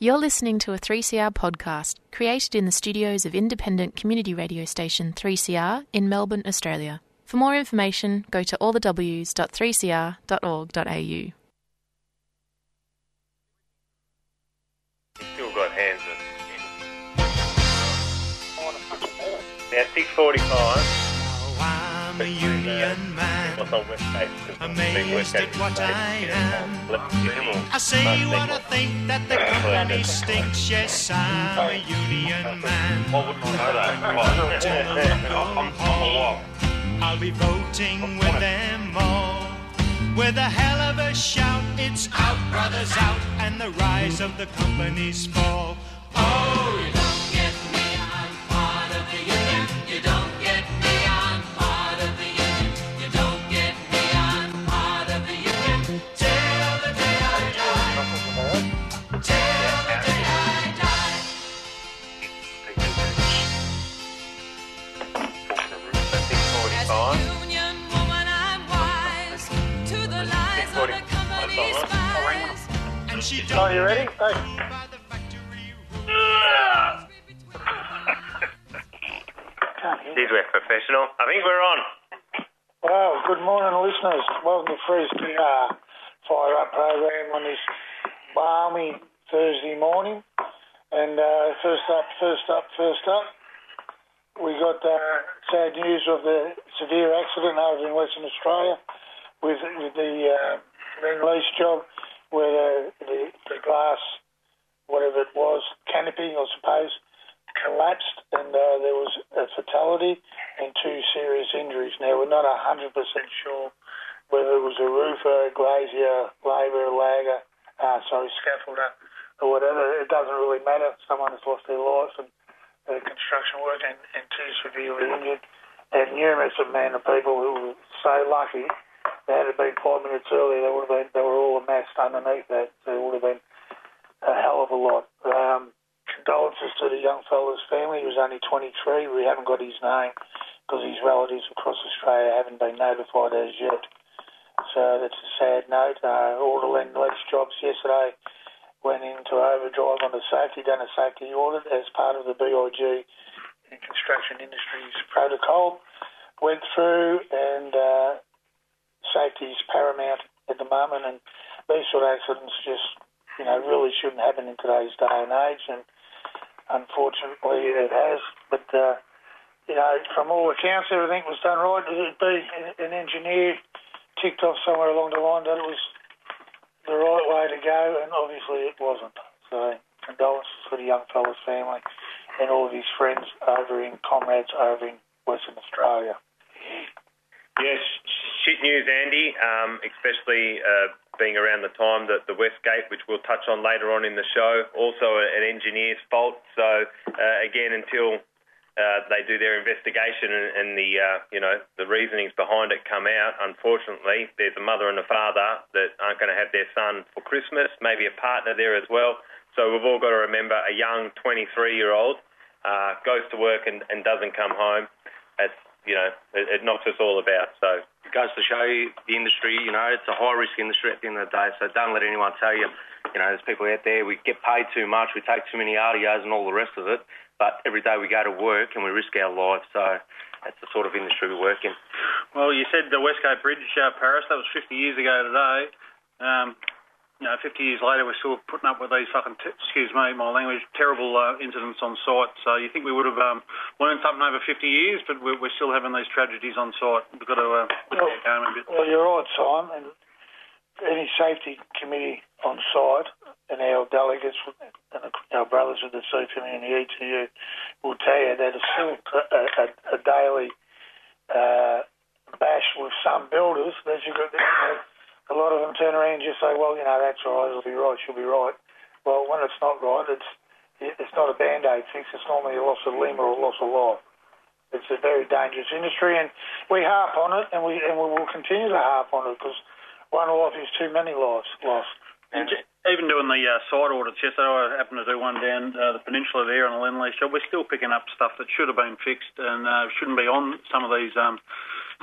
You're listening to a 3CR podcast created in the studios of independent community radio station 3CR in Melbourne, Australia. For more information, go to allthews.3cr.org.au. Still got hands in. Now six forty-five. Amazed at what I am. I say what I think that the company stinks. Yes, I'm a union man. I'll be voting with them all. With a hell of a shout, it's out, brothers, out, and the rise of the company's fall. Professional. I think we're on. Well, good morning, listeners. Welcome to 3CR Fire Up program on this balmy Thursday morning. And uh, first up, first up, first up, we got uh, sad news of the severe accident over in Western Australia with, with the uh, Lend Lease job where the, the, the glass, whatever it was, canopy, I suppose, collapsed and uh, there was a fatality and two serious injuries. Now, we're not 100% sure whether it was a roofer, glazier, labourer, lagger, uh, sorry, scaffolder, or whatever. It doesn't really matter. Someone has lost their life and uh, construction work and, and two severely injured. And numerous amount of people who were so lucky that had it been five minutes earlier, they would have been, they were all amassed underneath that. So it would have been a hell of a lot. Um, condolences to the young fella's family. He was only 23. We haven't got his name because his relatives across Australia haven't been notified as yet. So that's a sad note. Uh, all the Lend Lease jobs yesterday went into overdrive on the safety, done a safety audit as part of the BIG construction industry's protocol. Went through and uh, safety is paramount at the moment and these sort of accidents just, you know, really shouldn't happen in today's day and age and unfortunately it has. But, uh, you know, from all accounts, everything was done right. It'd be an engineer ticked off somewhere along the line that it was the right way to go, and obviously it wasn't. So condolences for the young fella's family and all of his friends over in comrades over in Western Australia. Yes, shit news, Andy, um, especially uh, being around the time that the West Gate, which we'll touch on later on in the show, also an engineer's fault. So, uh, again, until uh, they do their investigation and, and the uh, you know the reasonings behind it come out. Unfortunately, there's a mother and a father that aren't going to have their son for Christmas. Maybe a partner there as well. So we've all got to remember a young 23-year-old uh, goes to work and, and doesn't come home. It's you know it, it knocks us all about. So it goes to show you the industry, you know, it's a high risk industry at the end of the day. So don't let anyone tell you, you know, there's people out there, we get paid too much, we take too many RDOs and all the rest of it. But every day we go to work and we risk our lives. So that's the sort of industry we work in. Well, you said the Westgate Bridge, uh, Paris, that was 50 years ago today. Um, you know, 50 years later, we're still putting up with these fucking, t- excuse me, my language, terrible uh, incidents on site. So you think we would have um, learned something over 50 years, but we're, we're still having these tragedies on site. We've got to uh, Well, down a bit. Well, you're right, Simon. And any safety committee on site and our delegates and our brothers with the CPM and the ETU will tell you that it's still a, a, a daily uh, bash with some builders. That you've got, a lot of them turn around and just say, "Well, you know, that's right. It'll be right. She'll be right." Well, when it's not right, it's it's not a band-aid fix. It's normally a loss of limb or a loss of life. It's a very dangerous industry, and we harp on it, and we and we will continue to harp on it because one life is too many lives lost. And even doing the uh, site audits yesterday, I happened to do one down uh, the peninsula there on a Lend Lease job. We're still picking up stuff that should have been fixed and uh, shouldn't be on some of these um,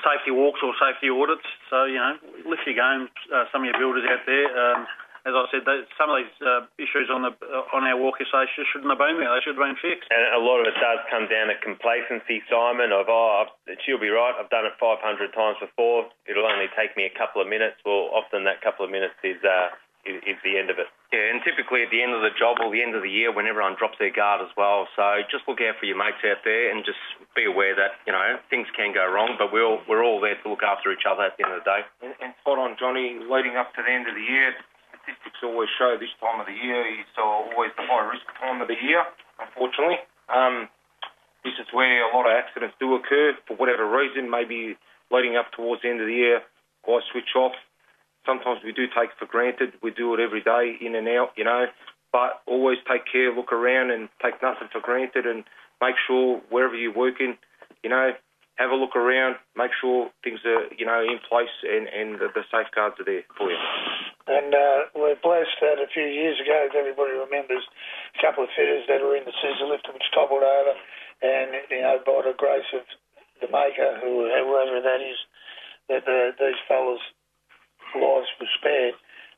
safety walks or safety audits. So, you know, lift your game, uh, some of your builders out there. Um, as I said, they, some of these uh, issues on the uh, on our walkie stations just shouldn't have been there. They should have been fixed. And a lot of it does come down to complacency, Simon, of, oh, I've- she'll be right, I've done it 500 times before, it'll only take me a couple of minutes. Well, often that couple of minutes is, uh, is, is the end of it. Yeah, and typically at the end of the job or the end of the year when everyone drops their guard as well. So just look out for your mates out there and just be aware that, you know, things can go wrong, but we're all, we're all there to look after each other at the end of the day. And, and spot on, Johnny, leading up to the end of the year, statistics always show this time of the year is uh, always the high risk time of the year, unfortunately. Um, this is where a lot of accidents do occur for whatever reason, maybe leading up towards the end of the year, guys switch off. Sometimes we do take for granted. We do it every day, in and out, you know. But always take care, look around, and take nothing for granted, and make sure wherever you're working, you know, have a look around, make sure things are, you know, in place, and, and the, the safeguards are there for you. And uh, we're blessed that a few years ago, if everybody remembers, a couple of fitters that were in the scissor lift which toppled over, and you know, by the grace of the Maker, who whoever that is, that the, these fellas' lives were spared.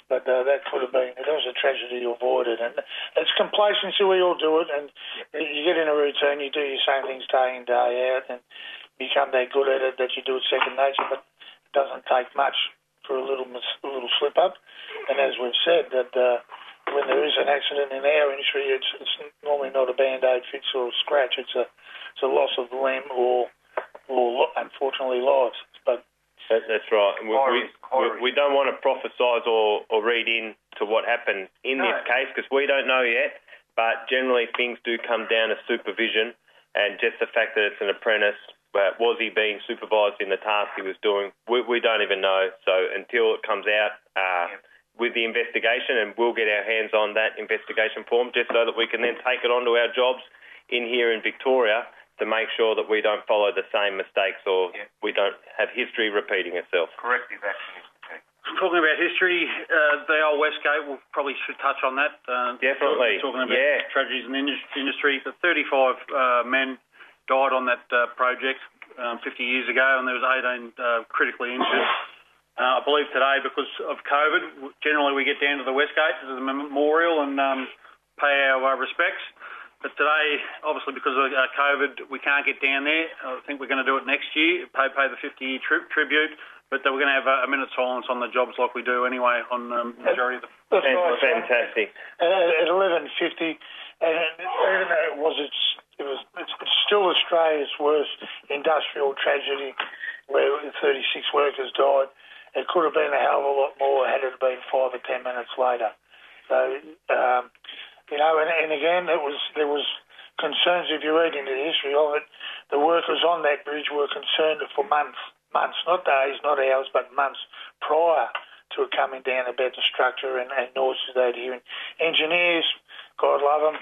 But uh, that could have been, it was a tragedy avoided. And it's complacency, we all do it. And you get in a routine, you do your same things day in, day out, and become that good at it that you do it second nature. But it doesn't take much for a little, a little slip up. And as we've said, that uh, when there is an accident in our industry, it's, it's normally not a band-aid fix or a scratch. It's a, it's a loss of limb or, or unfortunately, lives. But That, that's right. We, we, we, don't want to prophesize or, or read in to what happened in this case because we don't know yet. But generally, things do come down to supervision and just the fact that it's an apprentice. But was he being supervised in the task he was doing? We, we don't even know. So until it comes out uh, with the investigation, and we'll get our hands on that investigation form just so that we can then take it onto our jobs in here in Victoria to make sure that we don't follow the same mistakes or Yeah. we don't have history repeating itself. Corrective action is the key. Talking about history, uh, the old Westgate, we probably should touch on that. Uh, Definitely, Talking about yeah. tragedies in the industry. The 35 uh, men died on that uh, project um, 50 years ago, and there was 18 uh, critically injured. Uh, I believe today, because of COVID, generally we get down to the Westgate to the memorial and um, pay our uh, respects. But today, obviously because of uh, COVID, we can't get down there. I think we're going to do it next year, pay pay the 50 year tri- tribute. But we're going to have a, a minute's silence on the jobs like we do anyway on um, majority of the. that's Fan- right, Fantastic. At eleven fifty, and even though it was, it's, it was, it's, it's still Australia's worst industrial tragedy, where 36 workers died. It could have been a hell of a lot more had it been five or ten minutes later. So, um, you know, and, and again, it was there was concerns. If you read into the history of it, the workers on that bridge were concerned for months, months, not days, not hours, but months prior to it coming down about the structure and, and noises they'd hear. And engineers, God love them,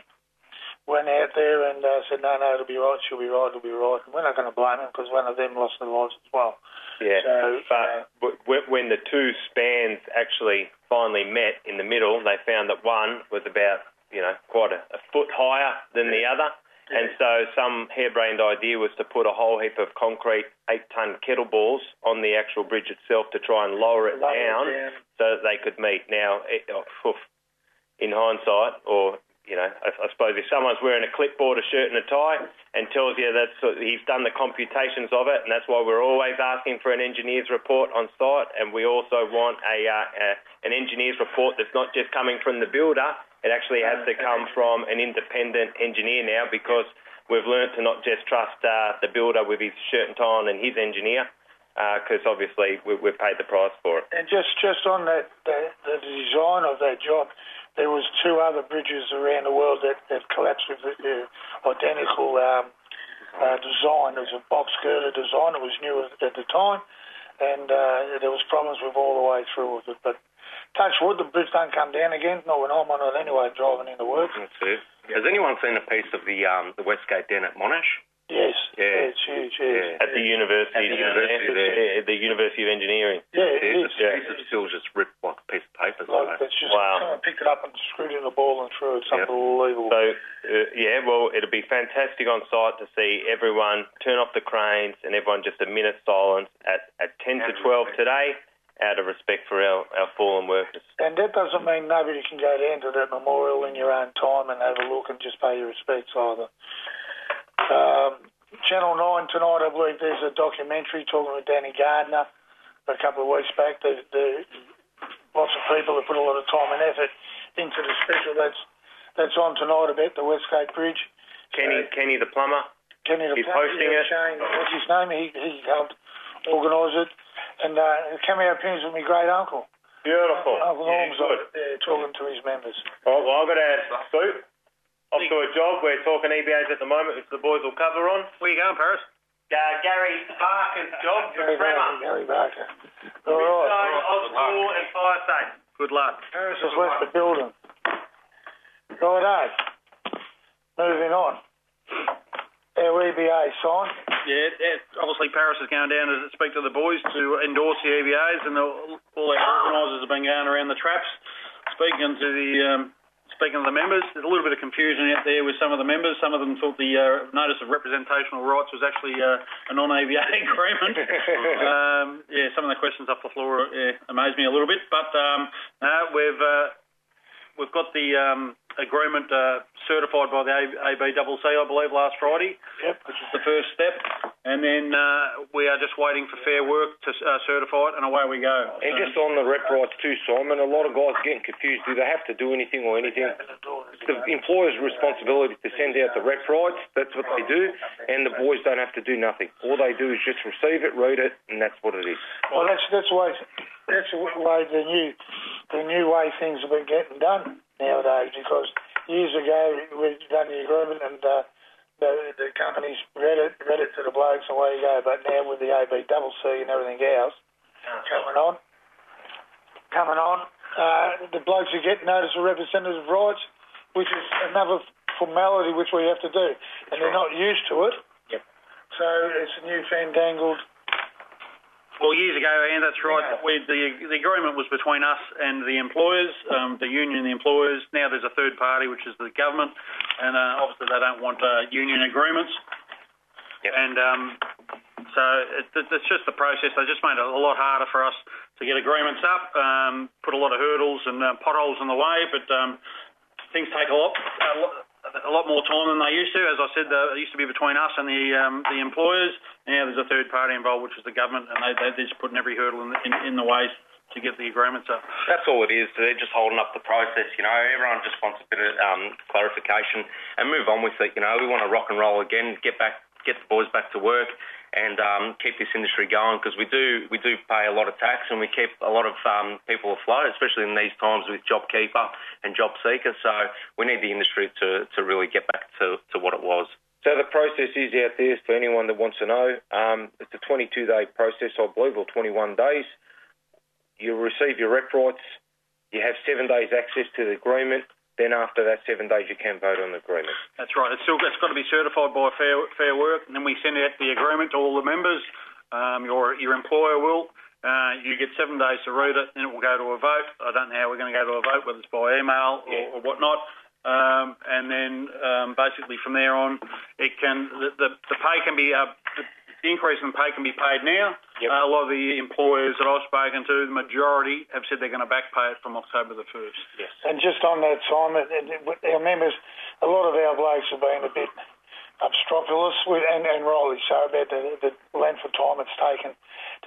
went out there and uh, said, no, no, it'll be right, she'll be right, it'll be right. And we're not going to blame them because one of them lost their lives as well. Yeah. So, but uh, when the two spans actually finally met in the middle, they found that one was about, you know, quite a, a foot higher than the other. And so some harebrained idea was to put a whole heap of concrete eight-ton kettleballs on the actual bridge itself to try and lower it, Lower it down, down. so that they could meet. Now, it, oh, oof, in hindsight, or you know, I, I suppose if someone's wearing a clipboard, a shirt, and a tie, and tells you that he's done the computations of it, and that's why we're always asking for an engineer's report on site, and we also want a, uh, a an engineer's report that's not just coming from the builder. It actually has to come from an independent engineer now because we've learnt to not just trust uh, the builder with his shirt and tie on and his engineer, because obviously we, we've paid the price for it. And just just on that, the, the design of that job, there was two other bridges around the world that, that collapsed with the, identical um, uh, design. It was a box girder design. It was new at, at the time, and uh, there was problems with all the way through with it. But touch wood, the bridge don't come down again. Not when I'm on it anyway, driving into work. That's it. Has anyone seen a piece of the um, the Westgate down at Monash? Yes, Yeah. it's huge. Yeah, At the university, At the university yeah, there. at the University of Engineering. yeah, it Yeah, is. the piece of just ripped like a piece of paper. Like it's just Wow. someone picked it up and screwed it in the ball and threw it. It's Yep. unbelievable. So, uh, yeah, well, it'll be fantastic on site to see everyone turn off the cranes and everyone just a minute silence at, at 10 to 12 today out of respect for our, our fallen workers. And that doesn't mean nobody can go down to that memorial in your own time and have a look and just pay your respects either. Um, Channel 9 tonight, I believe there's a documentary talking with Danny Gardner a couple of weeks back. The, the, lots of people have put a lot of time and effort into the special that's that's on tonight about the Westgate Bridge. Kenny, Kenny the plumber. Kenny the He's Plumber, hosting yeah, it. Shane, what's his name? He, he helped organise it. And uh, cameo appearance with my great uncle. Beautiful. Uncle Yeah, Norm's good. up there talking to his members. All right, well, I've got to scoop. Off to a job. We're talking EBAs at the moment, which the boys will cover on. Where you going, Paris? Uh, Gary Barker's job for Gary Barker. Tremor. Gary Barker. All Ridgestone, right. And Fire Safe. Good luck. Paris has left the building. Righto. Moving on. Our EBA sign. Yeah, yeah, obviously Paris is going down to speak to the boys to endorse the EBAs, and the, all our organisers have been going around the traps, speaking to the um, speaking to the members. There's a little bit of confusion out there with some of the members. Some of them thought the uh, notice of representational rights was actually uh, a non-EBA agreement. um, yeah, some of the questions off the floor yeah, amazed me a little bit, but um, uh, we've uh, we've got the um, agreement uh, certified by the ABCC, I believe, last Friday, Yep. which is the first step. And then uh, we are just waiting for Fair Work to uh, certify it, and away we go. And just on the rep rights too, Simon, a lot of guys are getting confused. Do they have to do anything or anything? It's the employer's responsibility to send out the rep rights. That's what they do. And the boys don't have to do nothing. All they do is just receive it, read it, and that's what it is. Well, that's that's the way that's the way the new the new way things have been getting done nowadays. Because years ago we'd done the agreement and uh, the the companies read it read it to the blokes and away you go. But now with the AB double C and everything else coming on, coming on, uh, the blokes are getting notice of representative rights, which is another formality which we have to do, and they're not used to it. Yep. So it's a new fandangled. Well, years ago, and that's right. Yeah. The the agreement was between us and the employers, um, the union and the employers. Now there's a third party, which is the government, and uh, obviously they don't want uh, union agreements. Yep. And um, so it, it, it's just the process. They just made it a lot harder for us to get agreements up, um, put a lot of hurdles and uh, potholes in the way, but um, things take a lot, a lot a lot more time than they used to. As I said, it used to be between us and the um, the employers. Now there's a third party involved, which is the government, and they, they, they're just putting every hurdle in, the, in, in the way to get the agreements up. That's all it is. They're just holding up the process. You know, everyone just wants a bit of um, clarification and move on with it. You know, we want to rock and roll again, get back, get the boys back to work, and um, keep this industry going because we do we do pay a lot of tax and we keep a lot of um, people afloat, especially in these times with JobKeeper and JobSeeker. So we need the industry to, to really get back to, to what it was. So the process is out there for anyone that wants to know. Um, it's a 22-day process, I believe, or 21 days. You receive your rep rights. You have seven days access to the agreement. Then after that seven days, you can vote on the agreement. That's right. It's still it's got to be certified by Fair Fair Work, and then we send out the agreement to all the members. Um, your your employer will. Uh, you get seven days to read it, then it will go to a vote. I don't know how we're going to go to a vote, whether it's by email or, Yeah. or whatnot. Um, and then um, basically from there on, it can the, the, the pay can be uh, the, the increase in pay can be paid now. Yep. Uh, a lot of the employers that I've spoken to, the majority have said they're going to back pay it from October the first. Yes. And just on that, Simon, and- and with our members, a lot of our blokes have been a bit obstropulous, with, and, and rightly so, about the, the length of time it's taken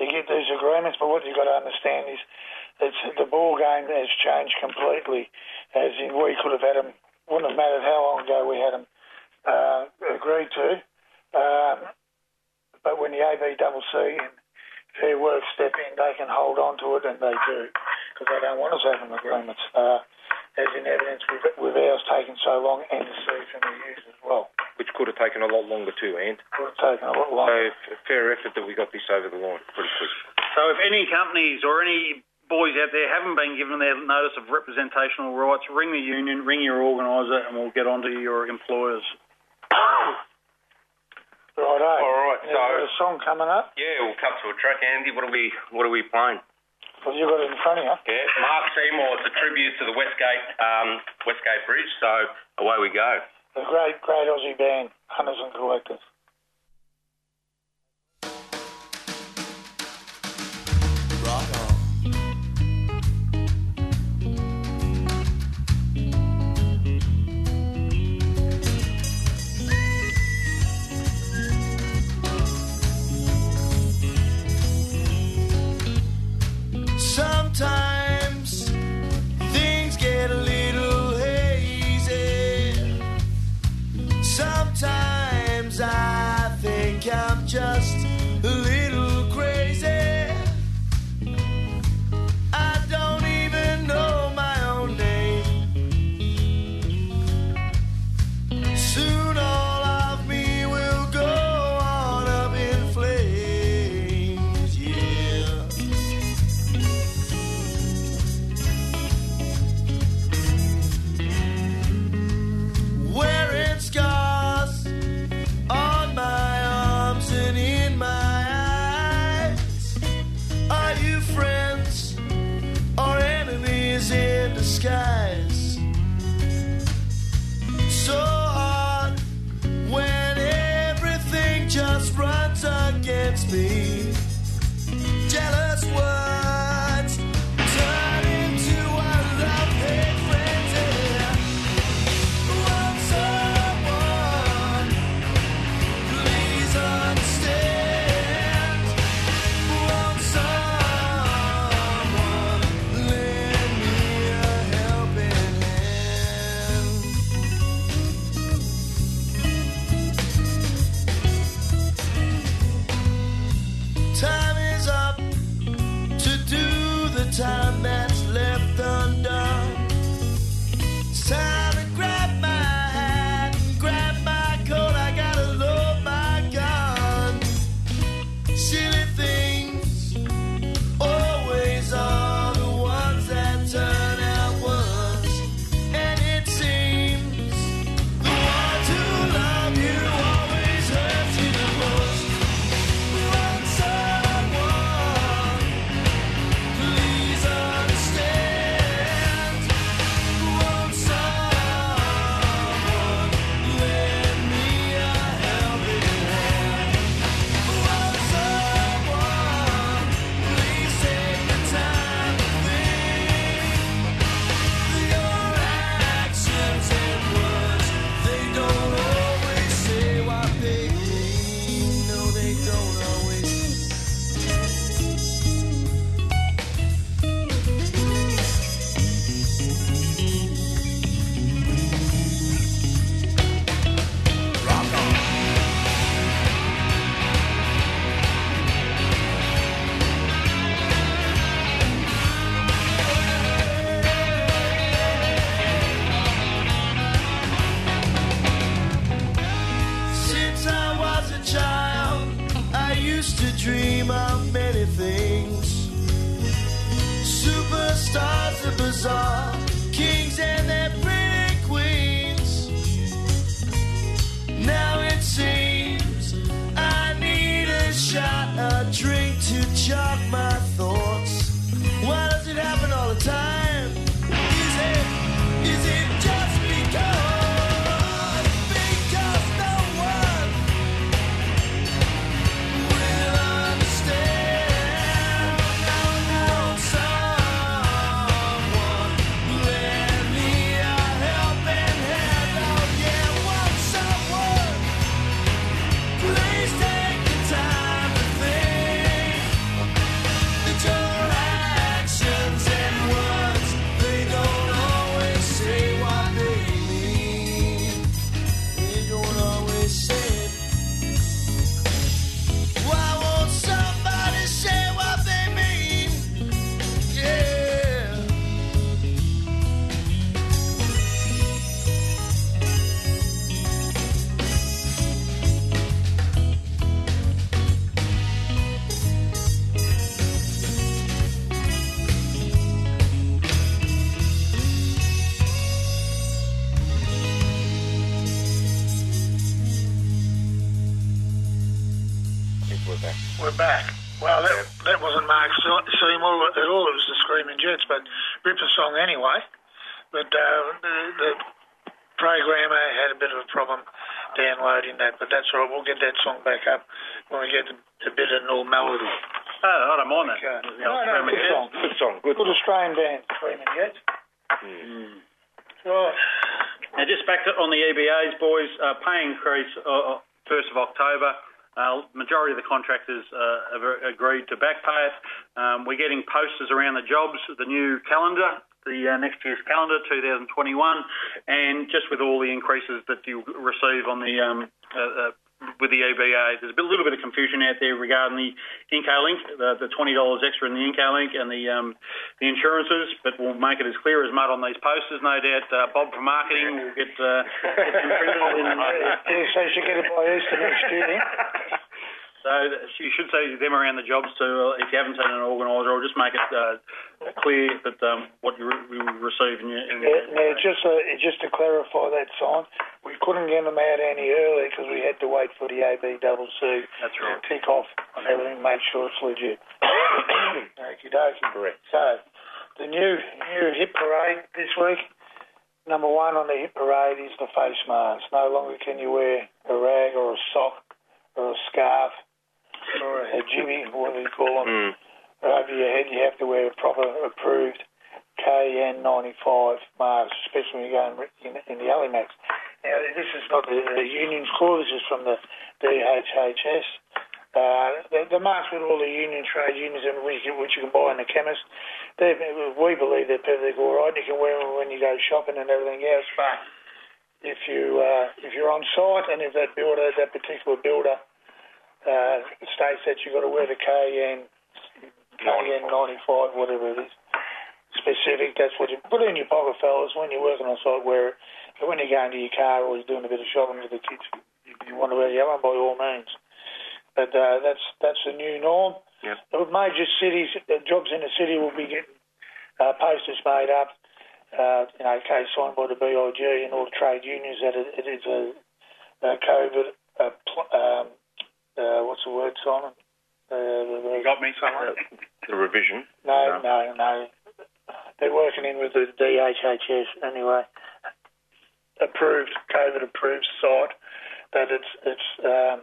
to get these agreements. But what you've got to understand is it's, the ball game has changed completely. As in, we could have had them, wouldn't have mattered how long ago we had them uh, agreed to. Um, but when the ABCC and Fair Work step in, they can hold on to it, and they do, because they don't want us having agreements. Uh, as in evidence with, with ours taking so long, and the C from the use as well. Which could have taken a lot longer too, Ant. Would have taken a lot longer. f- fair effort that we got this over the line pretty quick. So if any companies or any boys out there haven't been given their notice of representational rights, ring the union, ring your organiser, and we'll get on to your employers. Righto. All right, so- a song coming up. Yeah, we'll cut to a track, Andy. What are we What are we playing? Well, you've got it in front of you. Yeah, Mark Seymour. It's a tribute to the Westgate um, Westgate Bridge. So away we go. The great, great Aussie band, Hunters and Collectors. see. Dream of many things. Superstars are bizarre, You know, No, no, Screaming good song. Good song. Good. Good Australian band, Screaming Jets. Right. Now, just back to, on the EBAs, boys, uh, pay increase uh, uh, 1st of October. Uh, majority of the contractors uh, have uh, agreed to back pay it. Um, we're getting posters around the jobs, the new calendar, the uh, next year's calendar, 2021, and just with all the increases that you receive on the um, uh, uh, with the EBA, there's a bit, little bit of confusion out there regarding the Inco link, the, the $20 extra in the Incolink, and the um, the insurances. But we'll make it as clear as mud on these posters. No doubt, uh, Bob from marketing will get, uh, get them printed in. uh, Yeah, so you should get it by Easter next year. then. So you should see them around the jobs too. uh, If you haven't seen an organiser, or just make it uh, clear that um, what you re- you receive in your. In Yeah, now, just uh, just to clarify that sign, we couldn't get them out any earlier because we had to wait for the AB double C That's to right. tick off on everything, make sure it's legit. Okie dokie. Correct. So, the new new hit parade this week. Number one on the hit parade is the face mask. No longer can you wear a rag or a sock or a scarf or a jibby, what do you call them, Mm. over your head. You have to wear a proper approved KN95 mask, especially when you're going in, in the Alimax. Now, this is not the, the union's call, this is from the DHHS. Uh, the, the masks with all the union trade unions and which, you- which you can buy in the chemist, they we believe they're perfectly all right. You can wear them when you go shopping and everything else. But if you uh, if you're on site and if that builder, that particular builder, uh, states that you've got to wear the KN KN 95, whatever it is, specific. That's what you put in your pocket, fellas. When you're working on site, wear it. But when you go into your car or you're doing a bit of shopping with the kids, you want to wear the other one, by all means. But uh, that's that's the new norm. Yep. Major cities, jobs in the city will be getting uh, posters made up. Uh, you know, case signed by the BIG and all the trade unions that it, it is a, a COVID. Uh, pl- um, uh, what's the word, Simon? Uh, You got me somewhere. The revision. no, no, no. They're working in with the DHHS anyway. Approved, COVID approved site that it's it's um,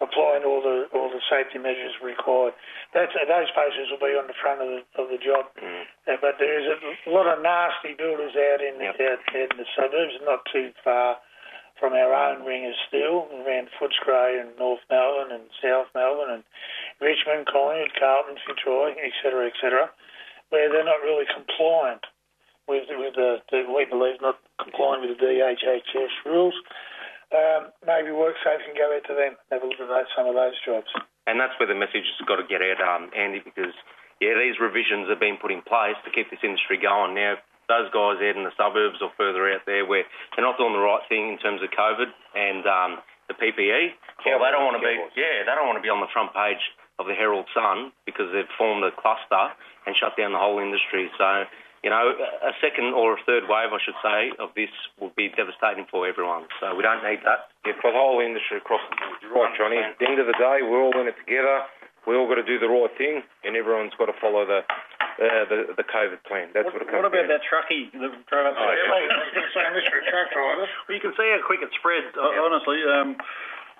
applying all the all the safety measures required. That's those posters will be on the front of the of the job. Mm. Uh, but there is a lot of nasty builders out in Yep. out, out in the suburbs, not too far from our own ringers still, around Footscray and North Melbourne and South Melbourne and Richmond, Collingwood, Carlton, Fitzroy, etc., etc., where they're not really compliant with with the, the we believe not complying with the DHHS rules. Um, maybe WorkSafe can go out to them, and have a look at those, some of those jobs. And that's where the message has got to get out, um, Andy, because, yeah, these revisions have been put in place to keep this industry going. Now, those guys out in the suburbs or further out there where they're not doing the right thing in terms of COVID and um, the PPE, well, they don't want to be, yeah, they don't want to be on the front page of the Herald Sun because they've formed a cluster and shut down the whole industry. So, you know, a second or a third wave, I should say, of this will be devastating for everyone. So we don't need that. Yeah, for the whole industry across the board. You're right, Johnny. At the end of the day, we're all in it together. We all got to do the right thing, and everyone's got to follow the uh, the, the COVID plan. That's what, it comes What about down that truckie that drove up Oh, there? yeah. I was going to say, Mr. Truck Driver. Well, you can see how quick it spread, ho- honestly. Um,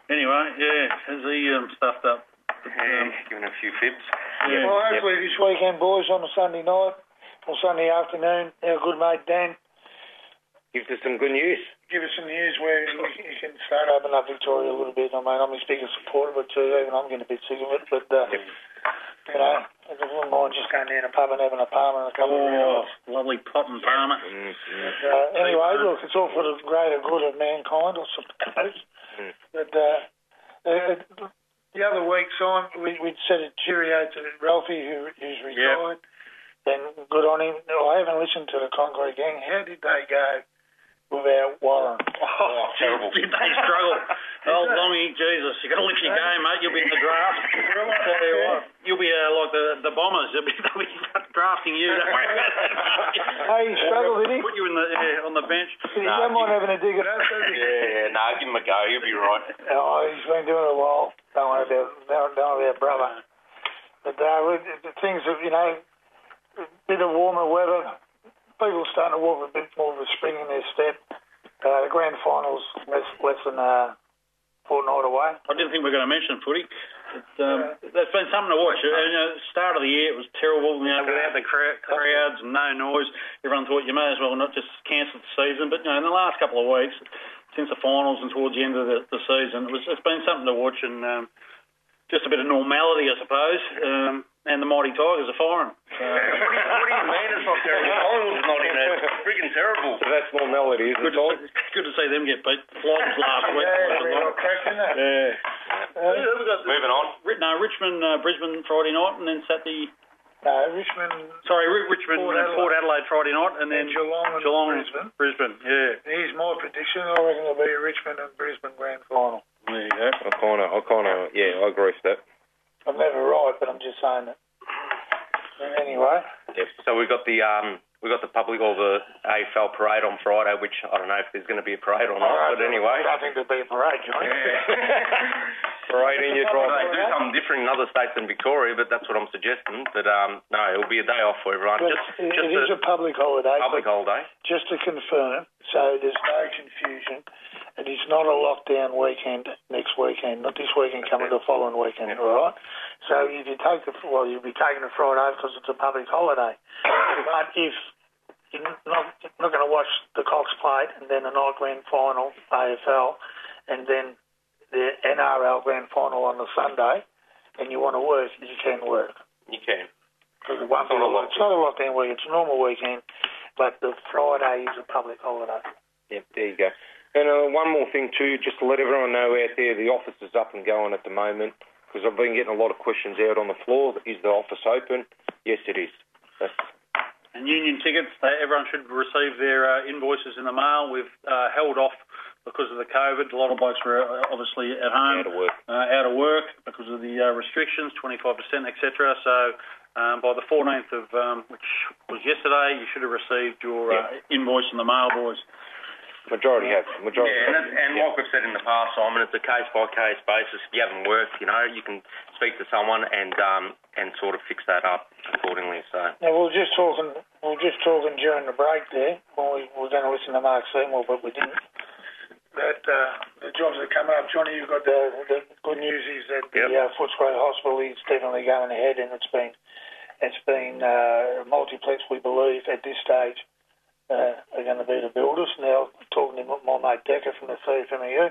anyway, yeah, has he um, stuffed up? But, um, giving a few fibs. yeah. Well, hopefully this weekend, boys, on a Sunday night or Sunday afternoon, our good mate Dan Gives us some good news. give us some news where you, you can start opening up Victoria a little bit. I mean, I'm his biggest supporter of it too, even I'm getting a bit sick of it. But, uh, you know, I just wouldn't just going down a pub and having a palm and a couple of Oh, rounds. lovely pot and palmer. Mm, mm. Uh, anyway, look, it's all for the greater good of mankind, I suppose. Mm. But uh, uh, the other week, Simon, we, we'd said a cheerio to Ralphie, who, who's retired. And good on him. No, I haven't listened to the Concrete Gang. How did they go without Warren? Oh, terrible. Did they struggle? oh, Longy, Jesus, you got to lift your game, mate. You'll be in the draft. Tell you what, you'll be uh, like the the Bombers. They'll be, they'll be drafting you. Don't worry about that. Hey, he struggled, did he? Put you in the yeah, on the bench. He don't mind having a dig at us, does he? Yeah, no, give him a go. He'll be right. Oh, he's been doing it a while. Don't worry about, don't, don't worry about brother. But uh, the things that, you know, a bit of warmer weather, people are starting to walk a bit more of a spring in their step. Uh, the grand finals less less than a fortnight away. I didn't think we were going to mention footy. It, um, That's been something to watch. Uh, you know, start of the year, it was terrible. You know, without the crowds and no noise, everyone thought you may as well not just cancel the season. But you know, in the last couple of weeks, since the finals and towards the end of the, the season, it was, it's been something to watch and um, just a bit of normality, I suppose. Um, and the mighty Tigers are firing. So, what do you mean it's not terrible? Finals not in it. Freaking terrible. So that's normality, isn't good, it, to good to see them get beat. Flies last week. Yeah, they got cracked in. Yeah. Uh, Who we got? Moving on. No, Richmond, uh, Brisbane Friday night, and then Saturday. no, Richmond, Sorry, Ri- Richmond, Port and Port Adelaide Friday night, and then and Geelong and Geelong, Brisbane. Brisbane. Yeah. Here's my prediction. I reckon it'll be a Richmond and Brisbane grand final. There you go. I kind of, I kind of, yeah, I agree with that. I'm never right, but I'm just saying that. Anyway, Yep. So we've got the um, we got the public or the AFL parade on Friday, which I don't know if there's going to be a parade or not, but anyway. I think there'll be a parade, Johnny. Parade in your They do something different in other states than Victoria, but that's what I'm suggesting. But um, no, it'll be a day off for everyone. But just it just it is a public holiday. public holiday. Just to confirm, so there's no confusion, it is not a lockdown weekend next weekend, not this weekend coming, to the following weekend, all right? So if you take the, well, you'll be taking the Friday off because it's a public holiday. but if you're not, not going to watch the Cox plate and then the night grand final, AFL, and then the NRL grand final on the Sunday, and you want to work, you can work. You can. Because it won't be a lot- It's not a lockdown week. It's a normal weekend, but the Friday is a public holiday. Yep, there you go. And uh, one more thing too, just to let everyone know out there, the office is up and going at the moment because I've been getting a lot of questions out on the floor. Is the office open? Yes, it is. That's, And union tickets, they, everyone should receive their uh, invoices in the mail. We've uh, held off because of the COVID. A lot of blokes were uh, obviously at home, Out of work. uh, out of work because of the uh, restrictions, 25%, etc. So um, by the 14th of, um, which was yesterday, you should have received your uh, invoice in the mail, boys. majority have. Majority. Yeah, and, have. it, and like we've said in the past, Simon, it's a case by case basis. If you haven't worked, you know, you can speak to someone and um, and sort of fix that up accordingly. So Now we were just talking, we were just talking during the break there when we were going to listen to Mark Seymour, but we didn't. That uh, the jobs are coming up, Johnny. You've got the the good news is that the uh, Footscray Hospital is definitely going ahead, and it's been it's been uh, multiplex, we believe, at this stage. Uh, are going to be the builders. Now, talking to my mate Decker from the CFMEU,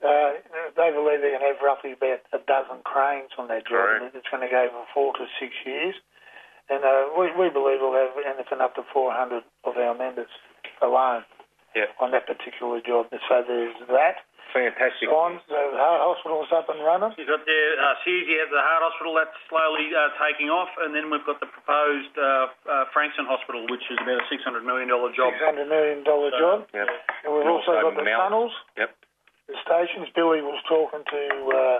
uh, they believe they're going to have roughly about a dozen cranes on that job, it's going to go for four to six years. And uh, we, we believe we'll have anything up to 400 of our members alone Yeah. on that particular job. So there's that. Fantastic. On the heart hospital's up and running. You've got the uh, at the Heart Hospital, that's slowly uh, taking off, and then we've got the proposed uh, uh, Frankston Hospital, which is about a $600 million job. $600 million So- job. Yep. And we've also, also got the Mount. tunnels, Yep. the stations. Billy was talking to uh,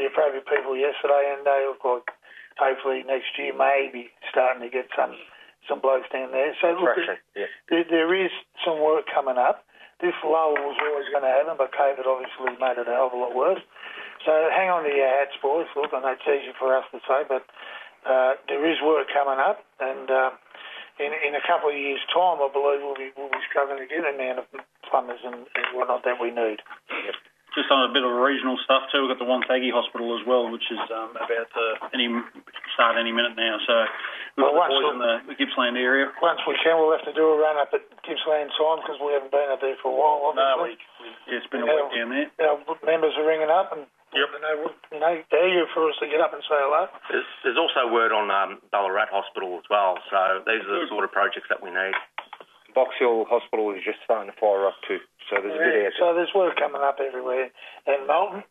the appropriate people yesterday, and they look like hopefully next year maybe starting to get some some blokes down there. So look, yeah. there, there is some work coming up. This lull was always going to happen, but COVID obviously made it a hell of a lot worse. So hang on to your hats, boys. Look, I know it's easy for us to say, but uh, there is work coming up, and uh, in, in a couple of years' time, I believe we'll be, we'll be struggling to get the amount of plumbers and, and whatnot that we need. Just on a bit of regional stuff too, we've got the Wonthaggi Hospital as well, which is um, about to any start any minute now. So Well, got the once boys in the, the Gippsland area. Once we can, we'll have to do a run up at Gippsland time because we haven't been up there for a while. No, Obviously. we, we yeah, it's been a week down there. Our members are ringing up and you know, you know, eager for us to get up and say hello. There's, there's also word on um, Ballarat Hospital as well, so these are the sort of projects that we need. Box Hill Hospital is just starting to fire up too, so there's a bit Yeah, out so there's work coming up everywhere. And Melton,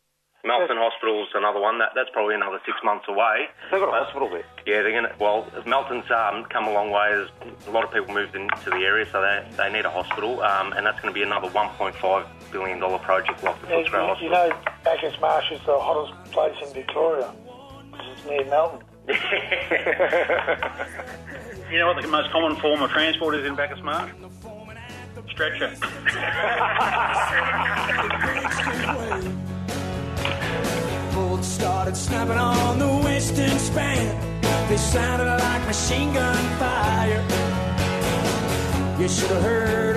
Melton Hospital's another one. That that's probably another six months away. They've got a hospital there. Yeah, they're gonna. Well, Melton's um, come a long way. There's a lot of people moved into the area, so they they need a hospital, um, and that's going to be another 1.5 billion dollar project like the yeah, Footscray you, you know, Bacchus Marsh is the hottest place in Victoria because it's near Melton. You know what the most common form of transport is in Bacchus Marsh? Stretcher. Started snapping on the western span. They sounded like machine gun fire. You should have heard